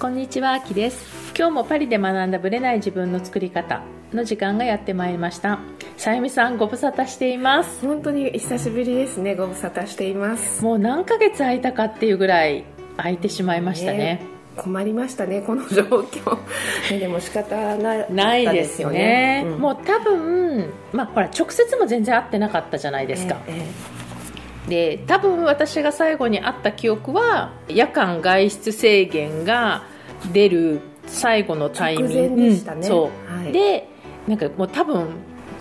こんにちは、あきです。今日もパリで学んだブレない自分の作り方の時間がやってまいりました。さゆみさん、ご無沙汰しています。本当に久しぶりですねご無沙汰していますもう何ヶ月空いたかっていうぐらい空いてしまいましたね。困りましたねこの状況ねでも仕方なないですよね。うんもう多分、まあほら、直接も全然会ってなかったじゃないですか。えで多分私が最後に会った記憶は夜間外出制限が出る最後のタイミング。でしたね。うんそう、はい。でなんかもう多分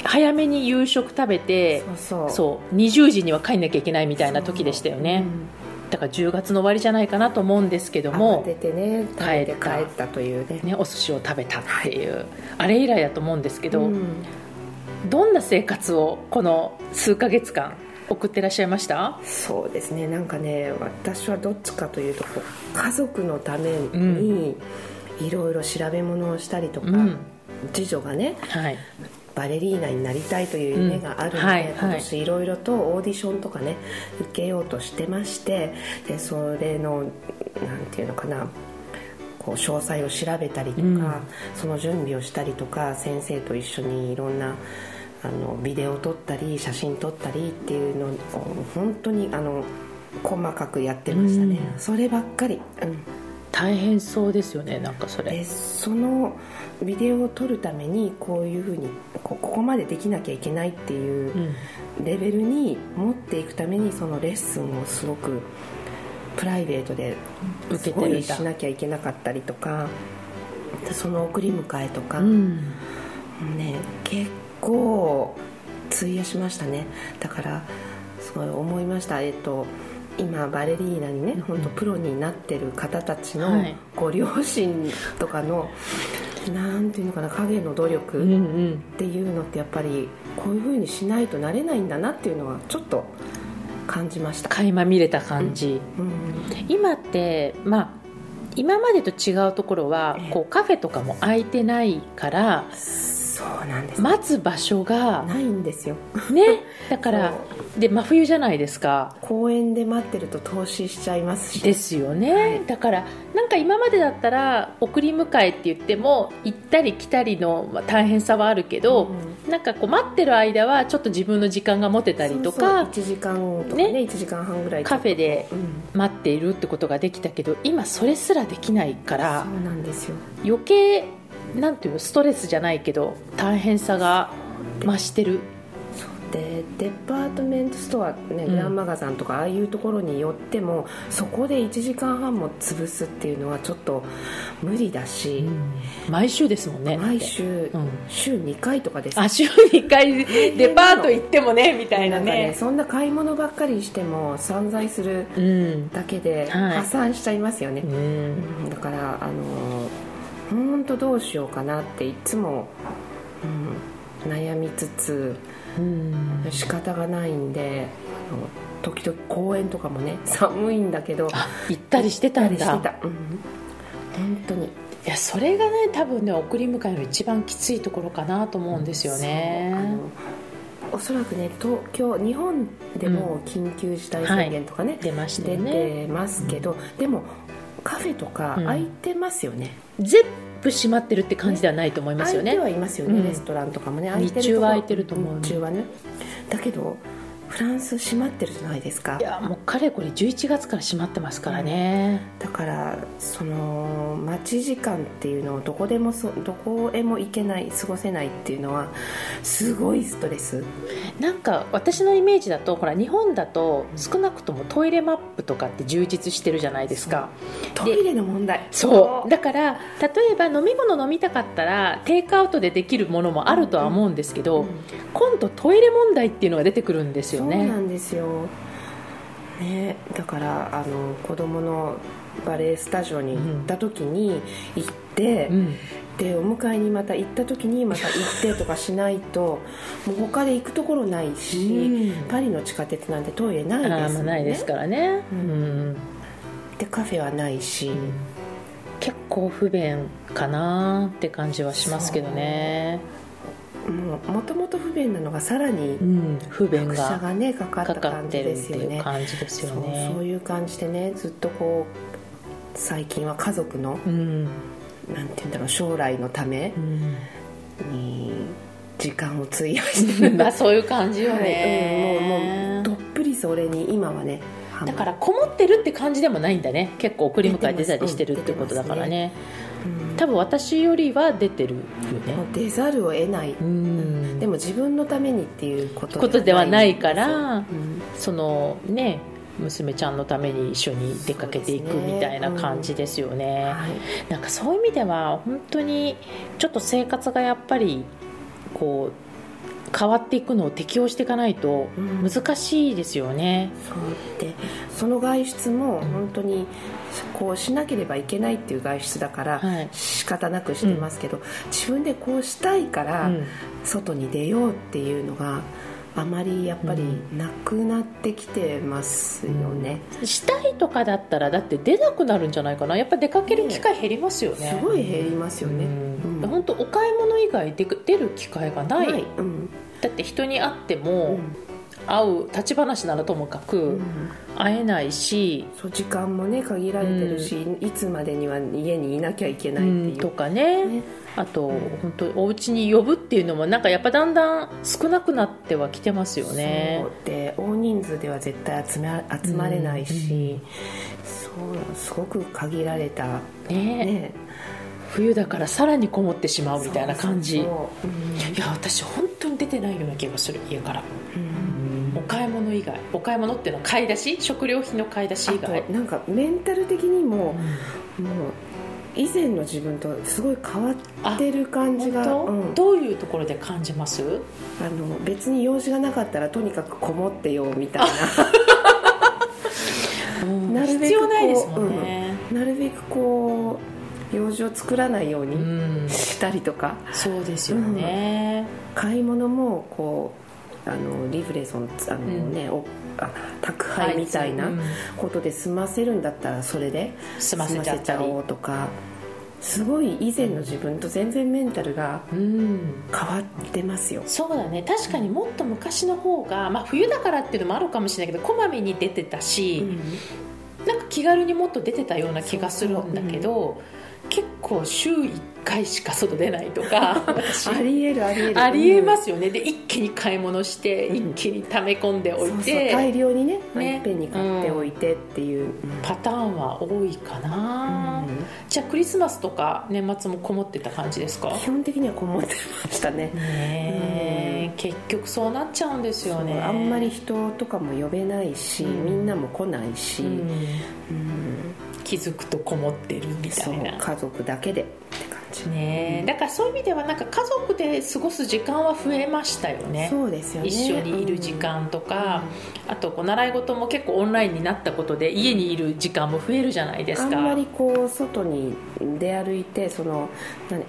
早めに夕食食べてえそうそう。そう。20時には帰んなきゃいけないみたいな時でしたよね、だから10月の終わりじゃないかなと思うんですけどうんも慌ててね。帰った。帰ったというね。ね、お寿司を食べたっていう、あれ以来だと思うんですけど、うん。どんな生活をこの数ヶ月間送ってらっしゃいました？そうですね。なんかね私はどっちかというと家族のためにいろいろ調べ物をしたりとか、うん。次女がねはい。バレリーナになりたいという夢があるので、うん。はいはい。今年いろいろとオーディションとかね受けようとしてましてでそれのなんていうのかなこう詳細を調べたりとか、うん。その準備をしたりとか先生と一緒にいろんなあのビデオを撮ったり写真撮ったりっていうのを本当にあの細かくやってましたね、うん。そればっかり、うん。大変そうですよねなんかそれ。でそのビデオを撮るためにこういうふうにこここまでできなきゃいけないっていううんレベルに持っていくためにそのレッスンをすごくプライベートで受けてるんだしなきゃいけなかったりとかでその送り迎えとか、うん。ね結構費やしましたね。だからすごい思いました。えっと今バレリーナにね本当プロになってる方たちのはい。ご両親とかの、なんていうのかな影の努力うんうっんていうのってやっぱりこういうふうにしないとなれないんだなっていうのはちょっと感じました、垣間見れた感じ、うん、今ってまあ今までと違うところはええ。こうカフェとかも空いてないからそうなんです、待つ場所がないんですよ。ね だからそで真冬じゃないですか。公園で待ってると投資しちゃいますし。ですよね、はい。だからなんか今までだったら送り迎えって言っても行ったり来たりのまあ大変さはあるけど、なんかこう待ってる間はちょっと自分の時間が持てたりとかそうそう1時間とかねね。1時間半ぐらいカフェでうん。待っているってことができたけど今それすらできないからそうなんですよ。余計なんていうのストレスじゃないけど大変さが増してる。でデパートメントストア、ねうん。グランマガザンとかああいうところに寄ってもそこで1時間半も潰すっていうのはちょっと無理だし、毎週ですもんね。毎週、うん。週2回とかです。あ週2回デパート行ってもねみたいなね。ねそんな買い物ばっかりしても散財するうん。だけではい。破産しちゃいますよね、うん。うん。だからあの本当どうしようかなっていつも、うん、悩みつつうん。仕方がないんであの時々公園とかもね 寒いんだけどあ行ったりしてたんだ。してた、うん、本当に。いやそれがね多分ね送り迎えの一番きついところかなと思うんですよね。そうあのおそらくね東京日本でも緊急事態宣言とかね、出ました出よね。てますけど、でもカフェとかうん。開いてますよね、全部閉まってるって感じではないと思いますよね。開いてはいますよね、うん。レストランとかもね日中は開いてると思う日中はね。だけどフランス閉まってるじゃないですか。いやもうかれこれ11月から閉まってますからね、だからその待ち時間っていうのをどこでもそどこへも行けない過ごせないっていうのはすごいストレス。なんか私のイメージだとほら日本だと少なくともトイレマップとかって充実してるじゃないですか。トイレの問題。そう。だから例えば飲み物飲みたかったらテイクアウトでできるものもあるとは思うんですけど、うん。今度トイレ問題っていうのが出てくるんですよそうなねんですよ、ね、だからあの子供のバレエスタジオに行った時に行って、うん。でお迎えにまた行った時にまた行ってとかしないと もう他で行くところないし、うん。パリの地下鉄なんてトイレないですね。ないですからね、ううん。んでカフェはないし、結構不便かなって感じはしますけどねもともと不便なのがさらにうん不便拍車ががねかかった感じですよね。感じですよそうねそういう感じでねずっとこう最近は家族のうん。なんて言うんだろう将来のためうん。に時間を費やしてる。まあそういう感じよはい。ね、うんもうもうどっぷりそれに今はねだからこもってるって感じでもないんだね。結構送り迎え出たりしてるってことだからね。うん多分私よりは出てるよね。出ざるを得ない、うん。でも自分のためにっていうことではない。からう。ん。そのね娘ちゃんのために一緒に出かけていくみたいな感じですよね。はい。なんかそういう意味では本当にちょっと生活がやっぱりこう変わっていくのを適応していかないとうん。難しいですよね、そうでその外出も本当にこうしなければいけないっていう外出だからはい。仕方なくしてますけど、自分でこうしたいからうん。外に出ようっていうのがあまりやっぱりなくなってきてますよね、したいとかだったらだって出なくなるんじゃないかな。やっぱ出かける機会減りますよね。すごい減りますよね、うん。うん。本当お買い物以外で出る機会がない、はい。うん。だって人に会ってうも、ん会う立ち話ならともかく、うん。会えないし、そう時間もね限られてるし、いつまでには家にいなきゃいけないってう。んいう、とかね。ね。あと本当お家に呼ぶっていうのもなんかやっぱだんだん少なくなってはきてますよね。そうで大人数では絶対集め集まれないし、そうすごく限られたね。ね。冬だからさらにこもってしまうみたいな感じ。いや私本当に出てないような気がする家から。うんお買い物以外。お買い物っていうのは買い出し？食料品の買い出しあ以外？となんかメンタル的にも、もう以前の自分とすごい変わってる感じが、うん。どういうところで感じます？あの別に用事がなかったらとにかくこもってよみたいな。るべくこう必要ないですもんね、なるべくこう用事を作らないよううにん。したりとか、そうですよね、買い物もこうあのリフレソンあの、ねおあ宅配みたいなうんことで済ませるんだったらそれで済ませちゃおうとか。すごい以前の自分と全然メンタルがうん。変わってますよ。そうだね。確かにもっと昔の方が、まあ、冬だからっていうのもあるかもしれないけどこまめに出てたし、なんか気軽にもっと出てたような気がするんだけど、結構週1回しか外出ないとか私 ありえるありえる。ありえまうんすよね。で一気に買い物して、うん。一気に溜め込んでおいて大量にねね。いっぺんに買っておいてっていう、うん。パターンは多いかな、じゃあクリスマスとか年末もこもってた感じですか？基本的にはこもってましたね。ねえ。結局そうなっちゃうんですよね。あんまり人とかも呼べないし、うん。みんなも来ないし、うん。うん気づくとこもってるみたいな。家族だけでって感じ、ねえ。だからそういう意味ではなんか家族で過ごす時間は増えましたよね。そうですよね。一緒にいる時間とか、あとこう習い事も結構オンラインになったことで家にいる時間も増えるじゃないですか。あんまりこう外に出歩いてその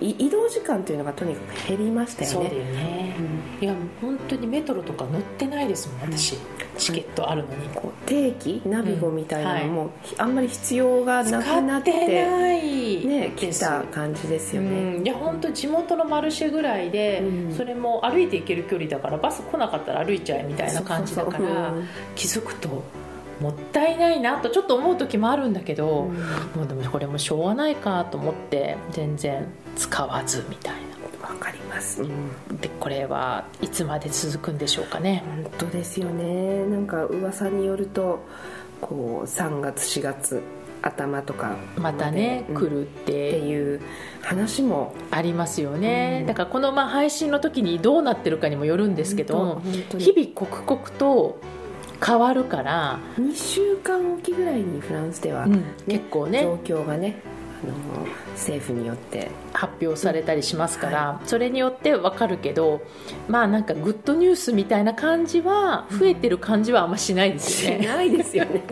移動時間というのがとにかく減りましたよそうだよねね、うん。いや本当にメトロとか乗ってないですもん私、チケットあるのに。こう定期ナビゴみたいなのうんも、あんまり必要がなくなって使ってないね。来た感じですよね、うん、いや本当地元のマルシェぐらいで、うん。それも歩いて行ける距離だからバス来なかったら歩いちゃえみたいな感じだから気づくともったいないなとちょっと思う時もあるんだけど、うん。もうでもこれもしょうがないかと思って全然使わずみたいわかります、うん。なでこれはいつまで続くんでしょうかね。本当ですよね。なんか噂によるとこう3月4月頭とかまたね、うん。来るっってていう話も。ありますよね、うん。だからこのまあ配信の時にどうなってるかにもよるんですけど日々刻々と変わるから、2週間おきぐらいにフランスでは、うん。結構ね。状況がねあの政府によって発表されたりしますから、それによってわかるけどまあなんか good news みたいな感じは増えてる感じはあんましないですよね、ないですよね。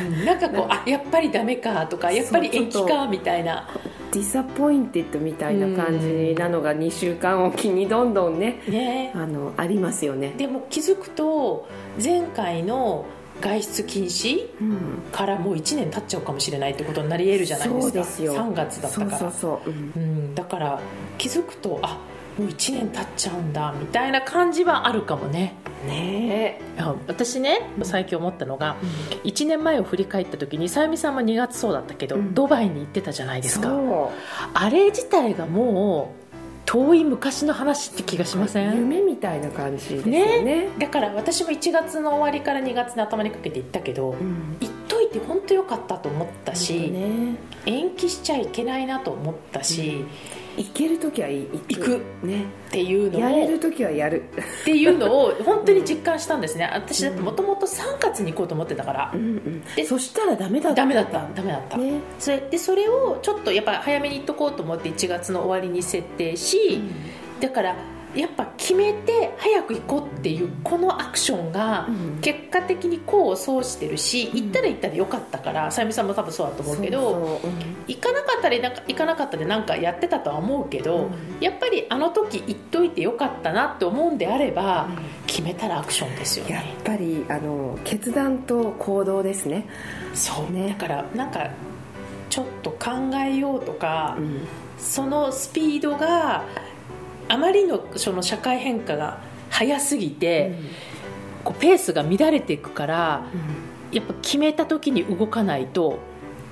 う んなんかこうあやっぱりダメかとかやっぱり延期かみたいな。 disappointed みたいな感じなのが2週間おきにどんどんねね。あのありますよね、でも気づくと前回の外出禁止うん、からもう1年経っちゃうかもしれないってことになり得るじゃないですか。ですよ。3月だったから。うん、だから気づくとあもう1年経っちゃうんだみたいな感じはあるかもね。ね私ね最近思ったのが、うん、1年前を振り返った時にさゆみさんは2月そうだったけど、うん、ドバイに行ってたじゃないですか。あれ自体がもう遠い昔の話って気がしません？夢みたいな感じですよね、ね、だから私も1月の終わりから2月の頭にかけて行ったけど、うん、行っといて本当よかったと思ったし、ね、延期しちゃいけないなと思ったし、うん行ける時は行く。ね。っていうのを。やれる時はやる。っていうのを 本当に実感したんですね。私だってもともと3月に行こうと思ってたから、うんうん、でそしたらダメだったダメだった。ダメだった、ね、それでそれをちょっとやっぱ早めに行っとこうと思って1月の終わりに設定し、うん、だからやっぱ決めて早く行こうっていうこのアクションが結果的に功を奏してるし、行ったら行ったらよかったからさゆみさんも多分そうだと思うけど行かなかったりなんか行かなかったでなんかやってたとは思うけど、やっぱりあの時行っといてよかったなって思うんであれば、決めたらアクションですよね。やっぱりあの決断と行動ですね。そう。ね。だからなんかちょっと考えようとか、うん、そのスピードがあまりのその社会変化が早すぎて、うん、こうペースが乱れていくから、うん、やっぱ決めた時に動かないと、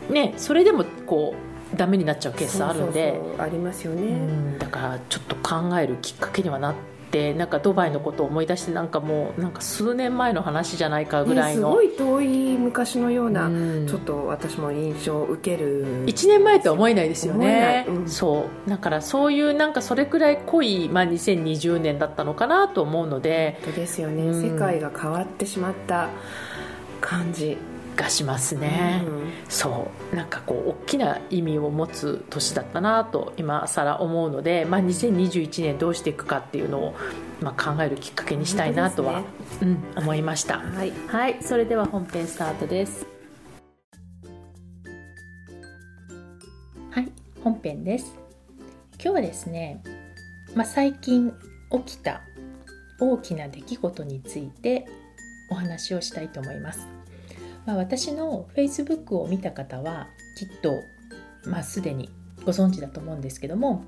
ね、それでもこうダメになっちゃうケースあるんで。ありますよね、うん、だからちょっと考えるきっかけにはなってってなんかドバイのことを思い出してなんかもうなんか数年前の話じゃないかぐらいの、ね、すごい遠い昔のような、うん、ちょっと私も印象を受ける。1年前とは思えないですよね、うん、そう。だからそういうなんかそれくらい濃い、まあ、2020年だったのかなと思うので。本当ですよね、うん、世界が変わってしまった感じがしますね、うん、そう。なんかこう大きな意味を持つ年だったなと今更思うので、まあ、2021年どうしていくかっていうのを、まあ、考えるきっかけにしたいなとは、ね、うん、思いました、はい、はい、それでは本編スタートです。はい。本編です。今日はですね、まあ、最近起きた大きな出来事についてお話をしたいと思いますまあ、私の Facebook を見た方はきっと、まあ、すでにご存知だと思うんですけども、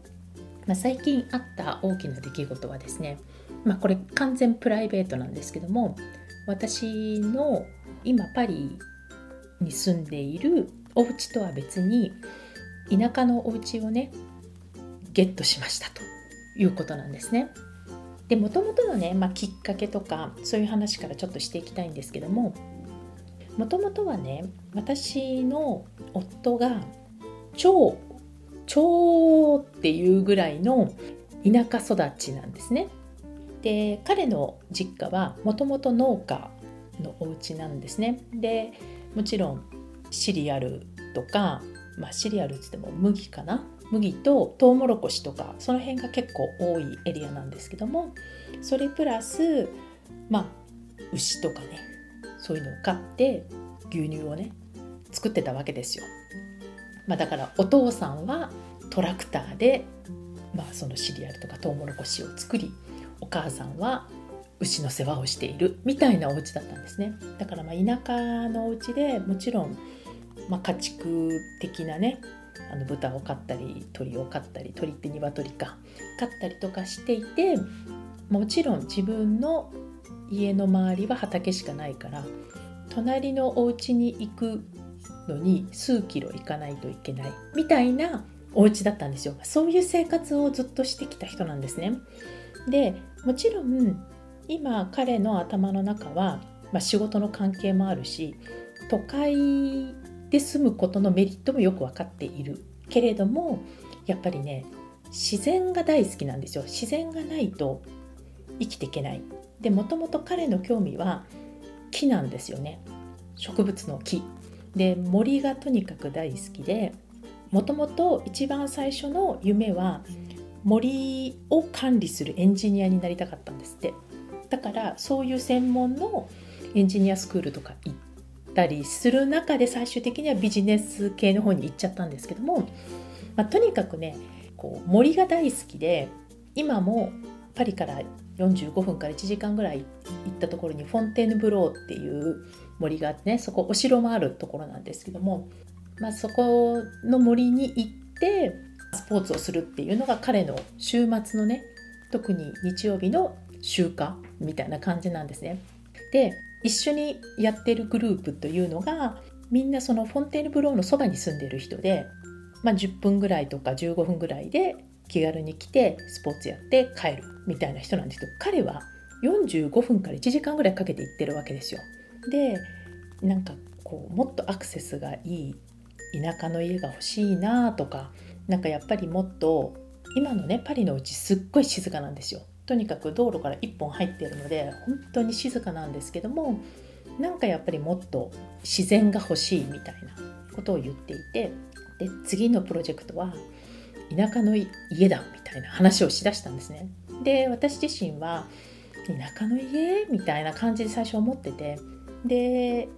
まあ、最近あった大きな出来事はですね、まあ、これ完全プライベートなんですけども私の今パリに住んでいるお家とは別に田舎のお家をねゲットしましたということなんですね。でもともとのね、まあ、きっかけとかそういう話からちょっとしていきたいんですけどももともとはね私の夫が超超っていうぐらいの田舎育ちなんですね。で彼の実家はもともと農家のお家なんですね。でもちろんシリアルとか、まあ、シリアルっつっても麦かな？麦とトウモロコシとかその辺が結構多いエリアなんですけどもそれプラスまあ牛とかねそういうのを買って牛乳をね作ってたわけですよ、まあ、だからお父さんはトラクターで、まあ、そのシリアルとかトウモロコシを作りお母さんは牛の世話をしているみたいなお家だったんですね。だからまあ田舎のお家でもちろん、まあ、家畜的なねあの豚を飼ったり鳥を飼ったり鳥って鶏か飼ったりとかしていてもちろん自分の家の周りは畑しかないから隣のお家に行くのに数キロ行かないといけないみたいなお家だったんですよ。そういう生活をずっとしてきた人なんですね。でもちろん今彼の頭の中は、まあ、仕事の関係もあるし都会で住むことのメリットもよく分かっている。けれどもやっぱりね自然が大好きなんですよ。自然がないと生きていけない。でもともと彼の興味は木なんですよね。植物の木。で森がとにかく大好きでもともと一番最初の夢は森を管理するエンジニアになりたかったんですって。だからそういう専門のエンジニアスクールとか行ったりする中で最終的にはビジネス系の方に行っちゃったんですけども、まあ、とにかくねこう森が大好きで今もパリから45分から1時間ぐらい行ったところにフォンテーヌブローっていう森があってねそこお城もあるところなんですけども、まあ、そこの森に行ってスポーツをするっていうのが彼の週末のね特に日曜日の集荷みたいな感じなんですね。で一緒にやってるグループというのがみんなそのフォンテーヌブローのそばに住んでる人で、まあ、10分ぐらいとか15分ぐらいで気軽に来てスポーツやって帰るみたいな人なんですけど彼は45分から1時間ぐらいかけて行ってるわけですよ。でなんかこうもっとアクセスがいい田舎の家が欲しいなとかなんかやっぱりもっと今のねパリのうちすっごい静かなんですよ。とにかく道路から1本入ってるので本当に静かなんですけどもなんかやっぱりもっと自然が欲しいみたいなことを言っていてで次のプロジェクトは田舎の家だみたいな話をしだしたんですね。で私自身は田舎の家？みたいな感じで最初思ってて。で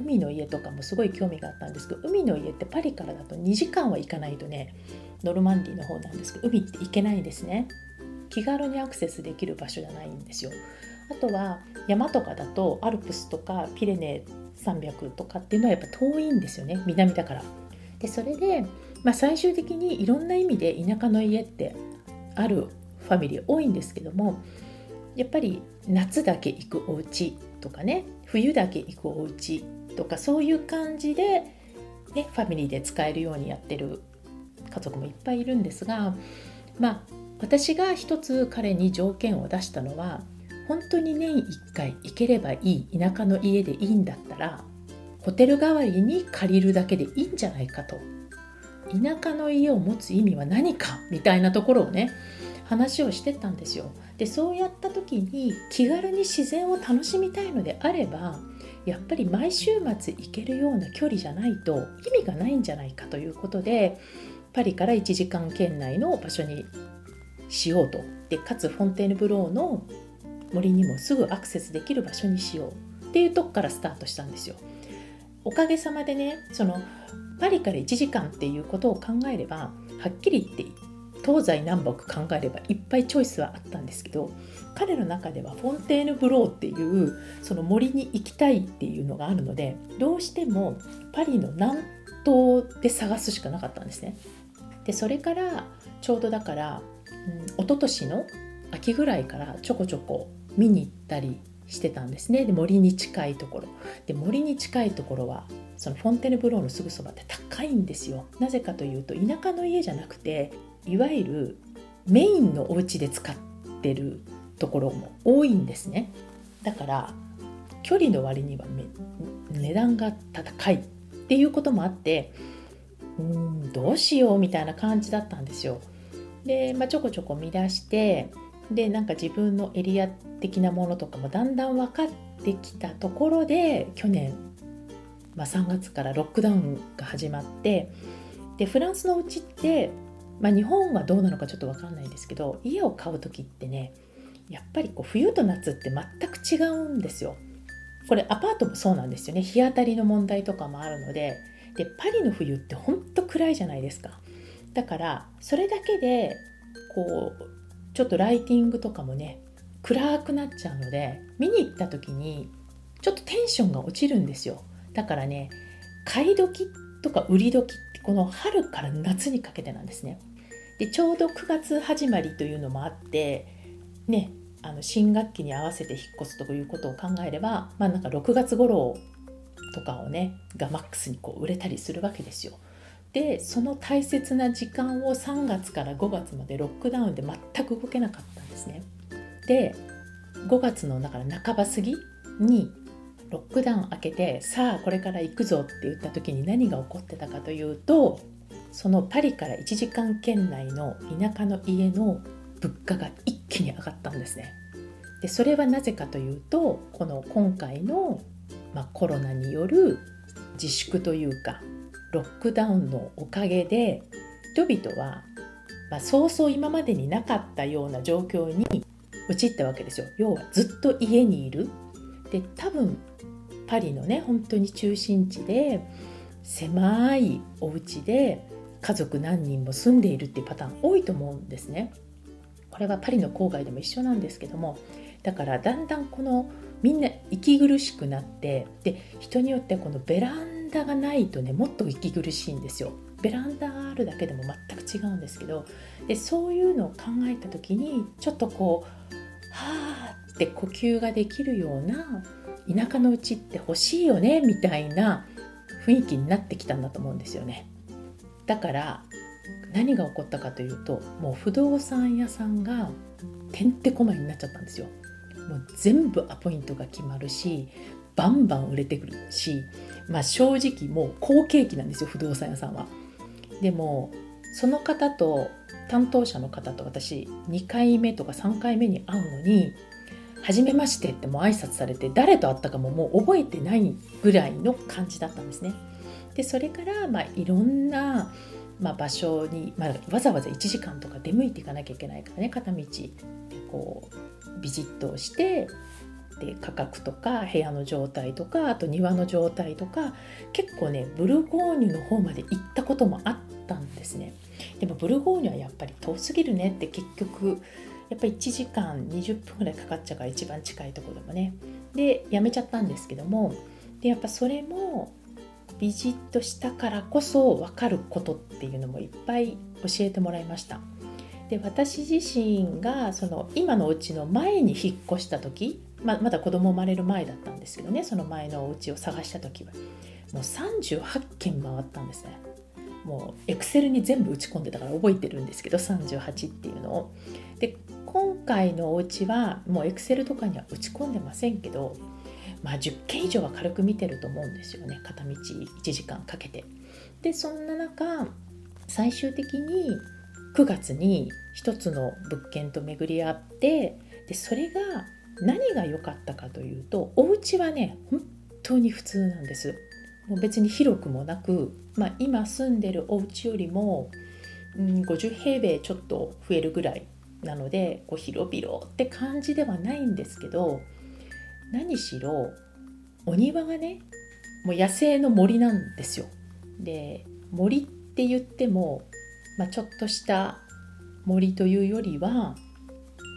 海の家とかもすごい興味があったんですけど海の家ってパリからだと2時間は行かないとねノルマンディの方なんですけど海って行けないんですね。気軽にアクセスできる場所じゃないんですよ。あとは山とかだとアルプスとかピレネ山脈とかっていうのはやっぱ遠いんですよね。南だから。でそれで、まあ、最終的にいろんな意味で田舎の家ってあるファミリー多いんですけどもやっぱり夏だけ行くお家とかね冬だけ行くお家とかそういう感じで、ね、ファミリーで使えるようにやってる家族もいっぱいいるんですがまあ私が一つ彼に条件を出したのは本当に年1回行ければいい田舎の家でいいんだったらホテル代わりに借りるだけでいいんじゃないかと。田舎の家を持つ意味は何かみたいなところをね話をしてたんですよ。でそうやった時に気軽に自然を楽しみたいのであればやっぱり毎週末行けるような距離じゃないと意味がないんじゃないかということでパリから1時間圏内の場所にしようと。でかつフォンテーヌブローの森にもすぐアクセスできる場所にしよう。っていうとこからスタートしたんですよ。おかげさまでねそのパリから1時間っていうことを考えればはっきり言って東西南北考えればいっぱいチョイスはあったんですけど彼の中ではフォンテーヌブローっていうその森に行きたいっていうのがあるのでどうしてもパリの南東で探すしかなかったんですね。でそれからちょうどだから、うん、一昨年の秋ぐらいからちょこちょこ見に行ったりしてたんですね。で森に近いところ。で森に近いところはそのフォンテーヌブローのすぐそばって高いんですよ。なぜかというと田舎の家じゃなくていわゆるメインのお家で使ってるところも多いんですね。だから距離の割には値段が高いっていうこともあってうんどうしようみたいな感じだったんですよ。で、まあ、ちょこちょこ見出してでなんか自分のエリア的なものとかもだんだん分かってきたところで去年、まあ、3月からロックダウンが始まってでフランスのうちって、まあ、日本はどうなのかちょっと分かんないですけど家を買う時ってねやっぱりこう冬と夏って全く違うんですよ。これアパートもそうなんですよね。日当たりの問題とかもあるのででパリの冬ってほんと暗いじゃないですか。だからそれだけでこうちょっとライティングとかもね暗くなっちゃうので見に行った時にちょっとテンションが落ちるんですよ。だからね買い時とか売り時ってこの春から夏にかけてなんですね。でちょうど9月始まりというのもあってねあの新学期に合わせて引っ越すということを考えればまあなんか6月頃とかをねがマックスにこう売れたりするわけですよ。でその大切な時間を3月から5月までロックダウンで全く動けなかったんですね。で5月のだから半ば過ぎにロックダウン明けてさあこれから行くぞって言った時に何が起こってたかというとそのパリから1時間圏内の田舎の家の物価が一気に上がったんですね。でそれはなぜかというとこの今回の、まあ、コロナによる自粛というかロックダウンのおかげで人々は、まあ、そうそう今までになかったような状況に陥ったわけですよ。要はずっと家にいる。で多分パリのね本当に中心地で狭いお家で家族何人も住んでいるっていうパターン多いと思うんですね。これはパリの郊外でも一緒なんですけどもだからだんだんこのみんな息苦しくなってで人によってこのベランダがないとねもっと息苦しいんですよ。ベランダがあるだけでも全く違うんですけどでそういうのを考えた時にちょっとこうはあって呼吸ができるような田舎のうちって欲しいよねみたいな雰囲気になってきたんだと思うんですよね。だから何が起こったかというともう不動産屋さんがてんてこまいになっちゃったんですよ。もう全部アポイントが決まるしバンバン売れてくるし、まあ、正直もう好景気なんですよ不動産屋さんは。でもその方と担当者の方と私2回目とか3回目に会うのに「はじめまして」ってもう挨拶されて誰と会ったかももう覚えてないぐらいの感じだったんですね。でそれからまあいろんな、まあ、場所に、まあ、わざわざ1時間とか出向いていかなきゃいけないからね。片道こうビジットをしてで価格とか部屋の状態とかあと庭の状態とか結構ねブルゴーニュの方まで行ったこともあったんですね。でもブルゴーニュはやっぱり遠すぎるね。って結局やっぱり1時間20分ぐらいかかっちゃうから一番近いところでもね。でやめちゃったんですけども。でやっぱそれもビジットしたからこそ分かることっていうのもいっぱい教えてもらいました。で私自身がその今のお家の前に引っ越した時ままだ子供生まれる前だったんですけどね。その前のお家を探した時は。もう38軒回ったんですね。もうエクセルに全部打ち込んでたから覚えてるんですけど38っていうのを。で今回のお家はもうエクセルとかには打ち込んでませんけどまあ10件以上は軽く見てると思うんですよね。片道1時間かけて。でそんな中最終的に9月に一つの物件と巡り合ってでそれが何が良かったかというとお家はね本当に普通なんです。もう別に広くもなく、まあ、今住んでるお家よりも、うん、50平米ちょっと増えるぐらいなのでこう広々って感じではないんですけど何しろお庭がねもう野生の森なんですよ。で森って言っても、まあ、ちょっとした森というよりは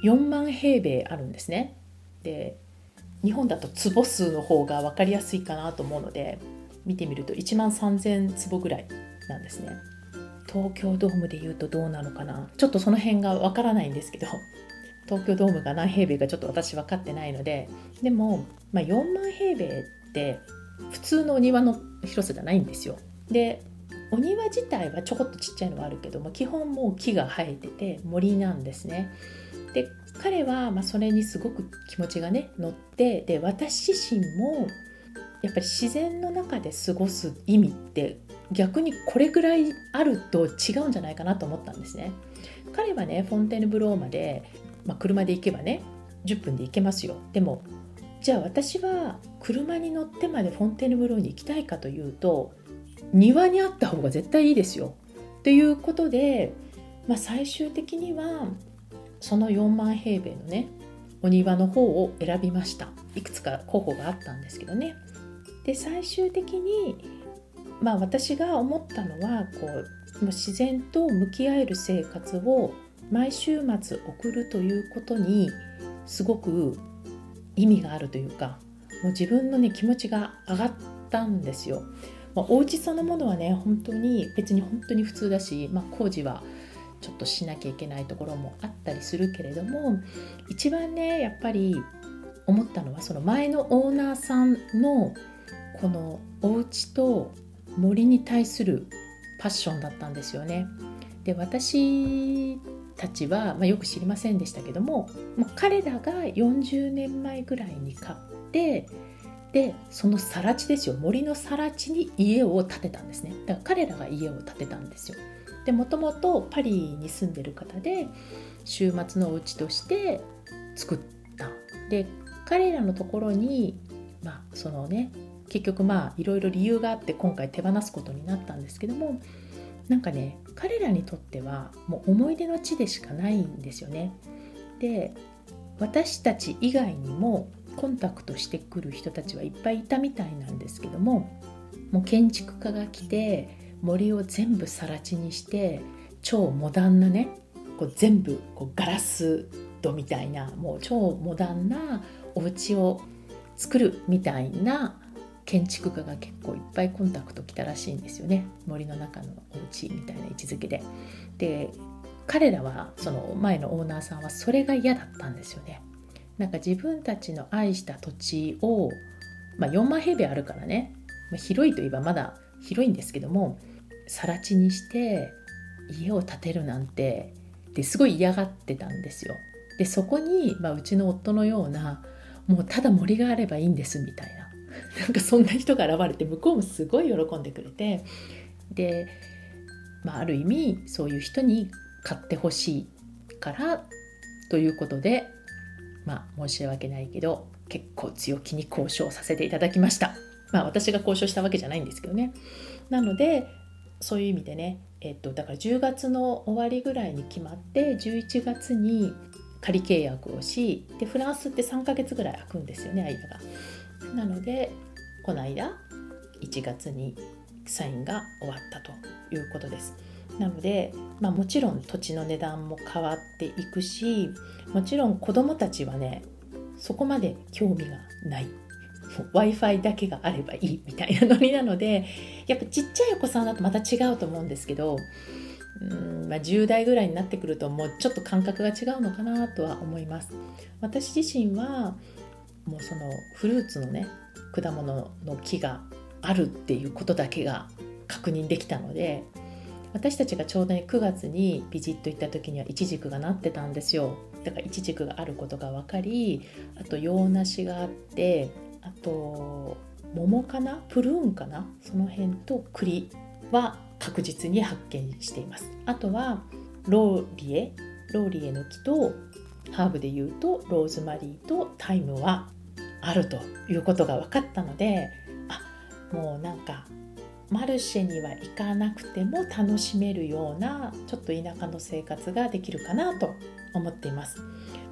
4万平米あるんですね。で日本だと坪数の方が分かりやすいかなと思うので見てみると1万3000坪ぐらいなんですね東京ドームでいうとどうなのかなちょっとその辺が分からないんですけど東京ドームが何平米かちょっと私分かってないので。でも、まあ、4万平米って普通のお庭の広さじゃないんですよ。でお庭自体はちょこっとちっちゃいのはあるけども基本もう木が生えてて森なんですね。で彼はまそれにすごく気持ちがね乗ってで私自身もやっぱり自然の中で過ごす意味って逆にこれぐらいあると違うんじゃないかなと思ったんですね。彼はねフォンテーヌブローまで、まあ、車で行けばね10分で行けますよ。でもじゃあ私は車に乗ってまでフォンテーヌブローに行きたいかというと庭にあった方が絶対いいですよ。ということで、まあ、最終的にはその4万平米のねお庭の方を選びましたいくつか候補があったんですけどねで最終的にまあ私が思ったのはこう自然と向き合える生活を毎週末送るということにすごく意味があるというかもう自分のね気持ちが上がったんですよ。まあ、お家そのものはね本当に別に本当に普通だし、まあ、工事はちょっとしなきゃいけないところもあったりするけれども一番ねやっぱり思ったのはその前のオーナーさんのこのお家と森に対するパッションだったんですよね。で私たちは、まあ、よく知りませんでしたけども、まあ、彼らが40年前ぐらいに買ってでその更地ですよ。森の更地に家を建てたんですね。だから彼らが家を建てたんですよ。でもともとパリに住んでる方で週末のお家として作った。で彼らのところにまあそのね結局まあいろいろ理由があって今回手放すことになったんですけどもなんかね彼らにとってはもう思い出の地でしかないんですよね。で私たち以外にもコンタクトしてくる人たちはいっぱいいたみたいなんですけどももう建築家が来て森を全部更地にして超モダンなねこう全部こうガラス戸みたいなもう超モダンなお家を作るみたいな建築家が結構いっぱいコンタクト来たらしいんですよね森の中のお家みたいな位置づけで。で彼らはその前のオーナーさんはそれが嫌だったんですよね。なんか自分たちの愛した土地を、まあ、4万平米あるからね、まあ、広いといえばまだ広いんですけども更地にして家を建てるなんてですごい嫌がってたんですよ。でそこに、まあ、うちの夫のようなもうただ森があればいいんですみたいななんかそんな人が現れて向こうもすごい喜んでくれてで、まあ、ある意味そういう人に買ってほしいからということでまあ申し訳ないけど結構強気に交渉させていただきましたまあ私が交渉したわけじゃないんですけどねなのでそういう意味でねえっとだから10月の終わりぐらいに決まって11月に仮契約をしでフランスって3ヶ月ぐらい空くんですよね間が。なのでこの間1月にサインが終わったということです。なので、まあ、もちろん土地の値段も変わっていくしもちろん子どもたちはねそこまで興味がない w i f i だけがあればいいみたいなノリなのでやっぱちっちゃいお子さんだとまた違うと思うんですけどうんまあ、10代ぐらいになってくるともうちょっと感覚が違うのかなとは思います私自身はもうそのフルーツのね果物の木があるっていうことだけが確認できたので私たちがちょうど9月にビジッと行った時にはイチジクがなってたんですよ。だからイチジクがあることが分かりあと洋梨があってあと桃かな？プルーンかな？その辺と栗は確実に発見しています。あとはローリエローリエの木とハーブでいうとローズマリーとタイムはあるということが分かったのであもうなんかマルシェには行かなくても楽しめるようなちょっと田舎の生活ができるかなと思っています。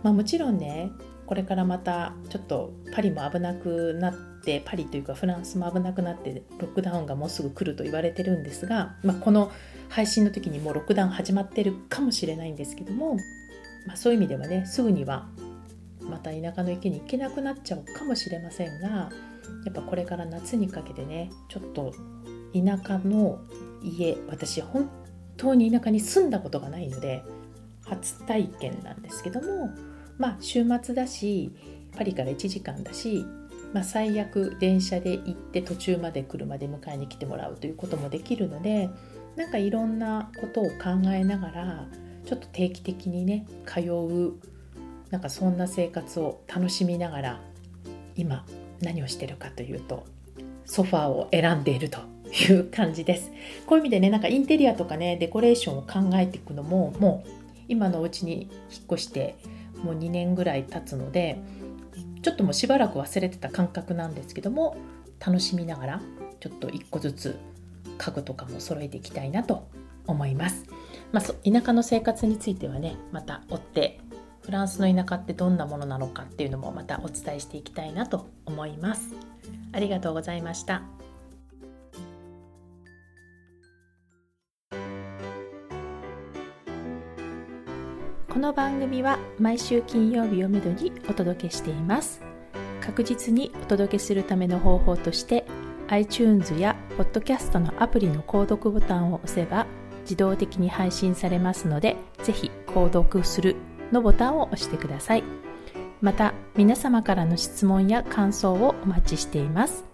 まあ、もちろんねこれからまたちょっとパリも危なくなってパリというかフランスも危なくなってロックダウンがもうすぐ来ると言われてるんですが、まあ、この配信の時にもうロックダウン始まってるかもしれないんですけども、まあ、そういう意味ではねすぐにはまた田舎の池に行けなくなっちゃうかもしれませんがやっぱこれから夏にかけてねちょっと田舎の家私本当に田舎に住んだことがないので初体験なんですけどもまあ週末だしパリから1時間だし、まあ、最悪電車で行って途中まで車で迎えに来てもらうということもできるのでなんかいろんなことを考えながらちょっと定期的にね通うなんかそんな生活を楽しみながら今何をしてるかというとソファーを選んでいるという感じです。こういう意味でねなんかインテリアとかねデコレーションを考えていくのももう今のお家に引っ越してもう2年ぐらい経つのでちょっともうしばらく忘れてた感覚なんですけども楽しみながらちょっと1個ずつ家具とかも揃えていきたいなと思います。まあ、田舎の生活についてはねまた追ってフランスの田舎ってどんなものなのかっていうのもまたお伝えしていきたいなと思います。ありがとうございました。この番組は毎週金曜日をめどにお届けしています確実にお届けするための方法として iTunes や Podcast のアプリの購読ボタンを押せば自動的に配信されますのでぜひ購読するのボタンを押してくださいまた皆様からの質問や感想をお待ちしています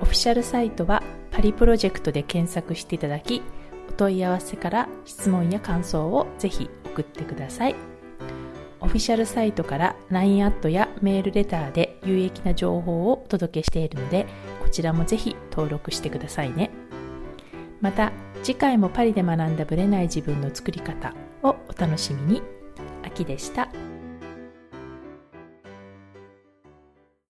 オフィシャルサイトはパリプロジェクトで検索していただきお問い合わせから質問や感想をぜひ送ってください。オフィシャルサイトから LINE アットやメールレターで有益な情報をお届けしているので、こちらもぜひ登録してくださいね。また、次回もパリで学んだブレない自分の作り方をお楽しみに。秋でした。